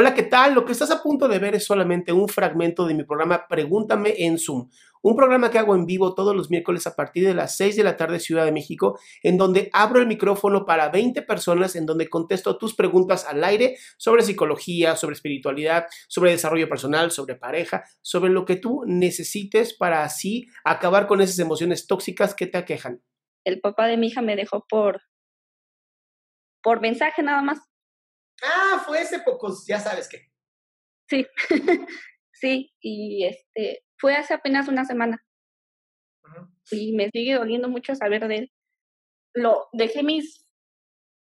Hola, ¿qué tal? Lo que estás a punto de ver es solamente un fragmento de mi programa Pregúntame en Zoom, un programa que hago en vivo todos los miércoles a partir de las 6 de la tarde Ciudad de México, en donde abro el micrófono para 20 personas, en donde contesto tus preguntas al aire sobre psicología, sobre espiritualidad, sobre desarrollo personal, sobre pareja, sobre lo que tú necesites para así acabar con esas emociones tóxicas que te aquejan. El papá de mi hija me dejó por por mensaje nada más. Ah, fue ese pocos, ya sabes qué. Sí, sí, y este, fue hace apenas una semana. Y me sigue doliendo mucho saber de él. Lo, dejé mis,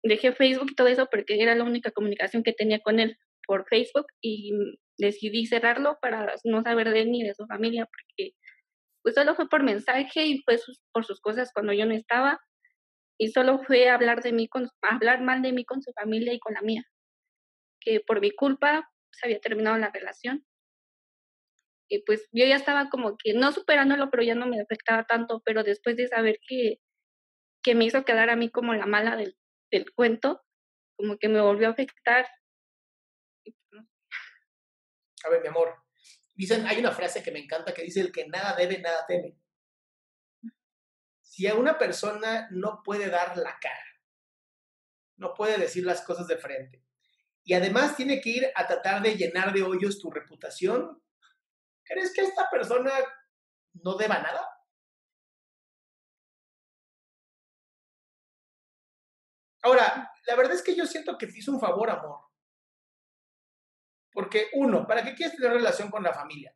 dejé Facebook y todo eso porque era la única comunicación que tenía con él por Facebook y decidí cerrarlo para no saber de él ni de su familia porque pues solo fue por mensaje y fue por sus cosas cuando yo no estaba y solo fue hablar de mí con, hablar mal de mí con su familia y con la mía que por mi culpa se había terminado la relación. Y pues yo ya estaba como que no superándolo, pero ya no me afectaba tanto, pero después de saber que, que me hizo quedar a mí como la mala del, del cuento, como que me volvió a afectar. Pues, a ver, mi amor, dicen, hay una frase que me encanta que dice, el que nada debe, nada teme. Si a una persona no puede dar la cara, no puede decir las cosas de frente, y además tiene que ir a tratar de llenar de hoyos tu reputación, ¿crees que esta persona no deba nada? Ahora, la verdad es que yo siento que te hizo un favor, amor. Porque, uno, ¿para qué quieres tener relación con la familia?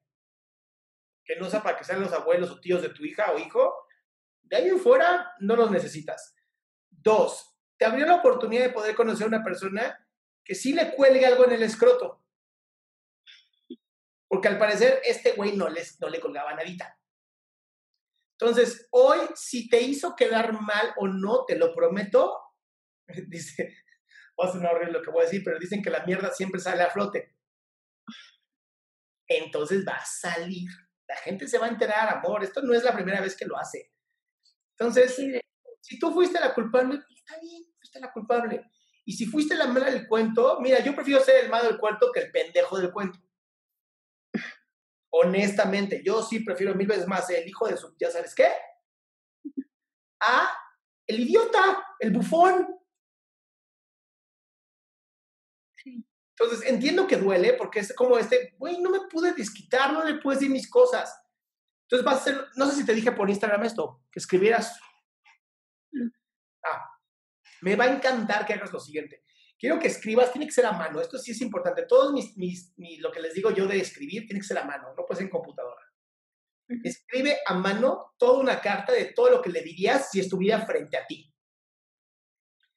Que no sea para que sean los abuelos o tíos de tu hija o hijo. De ahí en fuera, no los necesitas. Dos, te abrió la oportunidad de poder conocer a una persona que sí le cuelgue algo en el escroto. Porque al parecer este güey no, les, no le colgaba nadita. Entonces, hoy, si te hizo quedar mal o no, te lo prometo, dice, va a sonar horrible lo que voy a decir, pero dicen que la mierda siempre sale a flote. Entonces va a salir. La gente se va a enterar, amor. Esto no es la primera vez que lo hace. Entonces, si tú fuiste la culpable, pues está bien, fuiste la culpable. Y si fuiste la mala del cuento, mira, yo prefiero ser el malo del cuento que el pendejo del cuento. Honestamente, yo sí prefiero mil veces más el hijo de su, ya sabes qué, a el idiota, el bufón. Entonces, entiendo que duele porque es como este, güey, no me pude desquitar, no le pude decir mis cosas. Entonces vas a ser, no sé si te dije por Instagram esto, que escribieras. Me va a encantar que hagas lo siguiente. Quiero que escribas, tiene que ser a mano. Esto sí es importante. Todos mis, mis, lo que les digo yo de escribir tiene que ser a mano, no puede ser en computadora. Escribe a mano toda una carta de todo lo que le dirías si estuviera frente a ti.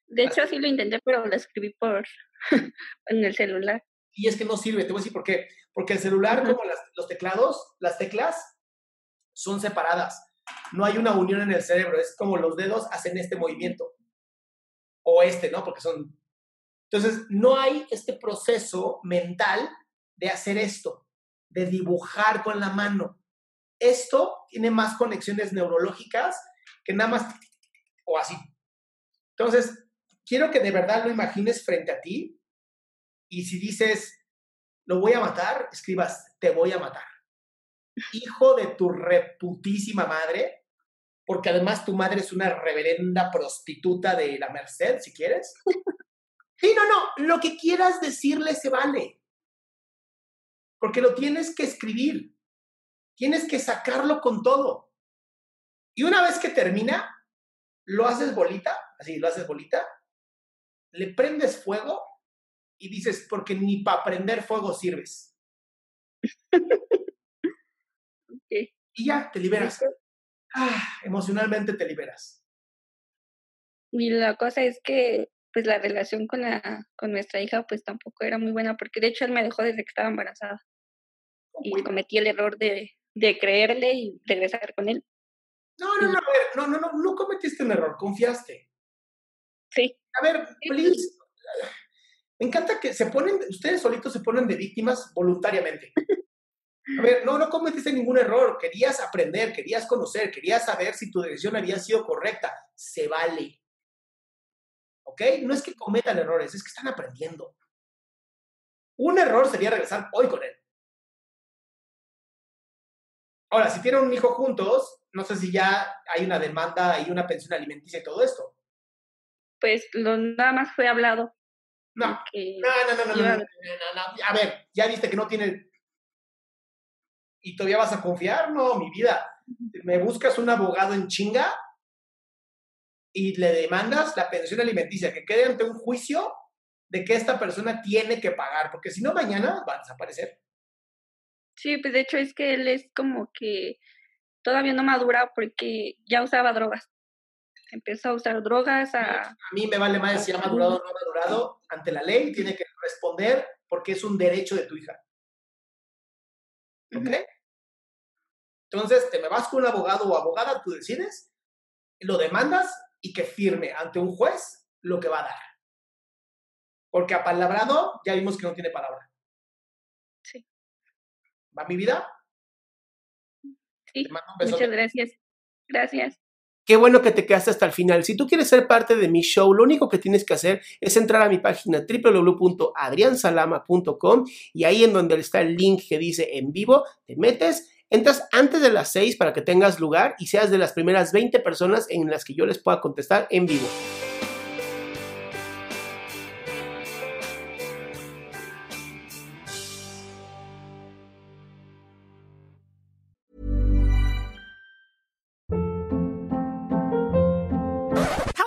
De hecho, sí lo intenté, pero lo escribí por en el celular. Y es que no sirve, te voy a decir por qué. Porque el celular, como los teclados, las teclas son separadas. No hay una unión en el cerebro, es como los dedos hacen este movimiento. O este, ¿no? Porque son... Entonces, no hay este proceso mental de hacer esto, de dibujar con la mano. Esto tiene más conexiones neurológicas que nada más o así. Entonces, quiero que de verdad lo imagines frente a ti y si dices, lo voy a matar, escribas, te voy a matar. Hijo de tu reputísima madre, porque además tu madre es una reverenda prostituta de la Merced, si quieres. Sí, no, no, lo que quieras decirle se vale. Porque lo tienes que escribir. Tienes que sacarlo con todo. Y una vez que termina, lo haces bolita, así, lo haces bolita, le prendes fuego y dices, porque ni para prender fuego sirves. Y ya, te liberas. Ah, emocionalmente te liberas. Y la cosa es que, pues la relación con, la, con nuestra hija, pues tampoco era muy buena, porque de hecho él me dejó desde que estaba embarazada. Y cometí el error de, de creerle y regresar con él. No, no, no, a ver, no, no, no, no cometiste un error, confiaste. Sí. A ver, please. Me encanta que se ponen, ustedes solitos se ponen de víctimas voluntariamente. A ver, no, no cometiste ningún error. Querías aprender, querías conocer, querías saber si tu decisión había sido correcta. Se vale. ¿Ok? No es que cometan errores, es que están aprendiendo. Un error sería regresar hoy con él. Ahora, si tienen un hijo juntos, no sé si ya hay una demanda y una pensión alimenticia y todo esto pues lo, nada más fue hablado. No, no, no, no, no, no, A ver, ya viste que no tiene... ¿Y todavía vas a confiar? No, mi vida. Me buscas un abogado en chinga y le demandas la pensión alimenticia, que quede ante un juicio de que esta persona tiene que pagar, porque si no, mañana va a desaparecer. Sí, pues de hecho es que él es como que todavía no madura porque ya usaba drogas empezó a usar drogas. A, a mí me vale más si ha madurado o no ha madurado. Ante la ley tiene que responder porque es un derecho de tu hija. ¿Ok? Entonces, te me vas con un abogado o abogada, tú decides, lo demandas y que firme ante un juez lo que va a dar. Porque apalabrado ya vimos que no tiene palabra. Sí. ¿Va mi vida? Sí. Muchas gracias. Gracias. Qué bueno que te quedaste hasta el final. Si tú quieres ser parte de mi show, lo único que tienes que hacer es entrar a mi página www.adriansalama.com y ahí en donde está el link que dice en vivo, te metes, entras antes de las 6 para que tengas lugar y seas de las primeras 20 personas en las que yo les pueda contestar en vivo.